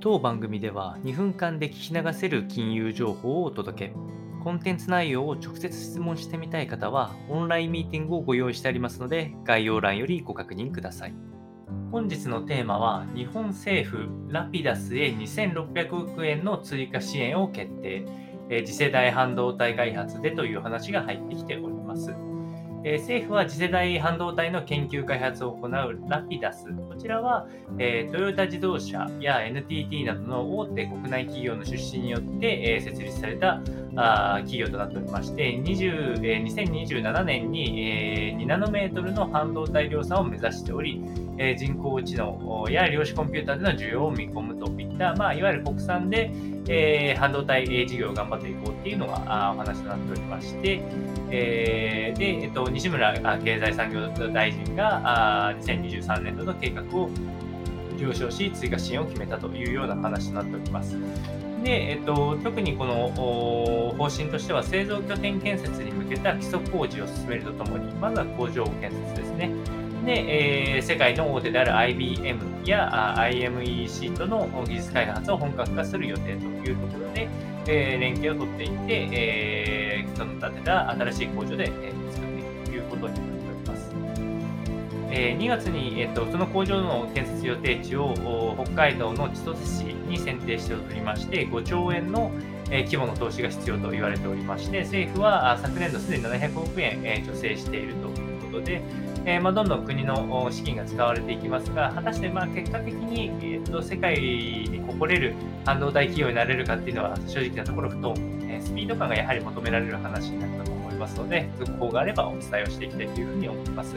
当番組では2分間で聞き流せる金融情報をお届け。コンテンツ内容を直接質問してみたい方は、オンラインミーティングをご用意してありますので、概要欄よりご確認ください。本日のテーマは、日本政府ラピダスへ2600億円の追加支援を決定。次世代半導体開発でという話が入ってきております。えー、政府は次世代半導体の研究開発を行うラピダス。こちらは、えー、トヨタ自動車や NTT などの大手国内企業の出資によって、え、設立された企業となっておりまして、2027年に、え、2ナノメートルの半導体量産を目指しており、人工知能や量子コンピューターでの需要を見込むといった、まあ、いわゆる国産で、半導体事業を頑張っていこうっていうのがお話となっておりまして、で、西村経済産業大臣があ2023年度の計画を了承し、追加支援を決めたというような話となっております。で、えっと、特にこの方針としては、製造拠点建設に向けた基礎工事を進めるとともに、まずは工場建設ですね。で、えー、世界の大手である IBM や IMEC との技術開発を本格化する予定というところで、えー、連携を取っていって、えー、その建てた新しい工場で、えー、作っていくということになります。えー、2月に、えーと、その工場の建設予定地を北海道の千歳市に選定しておりまして、5兆円のえ規模の投資が必要と言われておりまして、政府は昨年度すでに700億円、え助成しているということで、えー、まあ、どんどん国の資金が使われていきますが、果たしてまあ結果的に、えーと、世界に誇れる半導体企業になれるかっていうのは正直なところ不当、え、スピード感がやはり求められる話になったと思いますので、続報があればお伝えをしていきたいというふうに思います。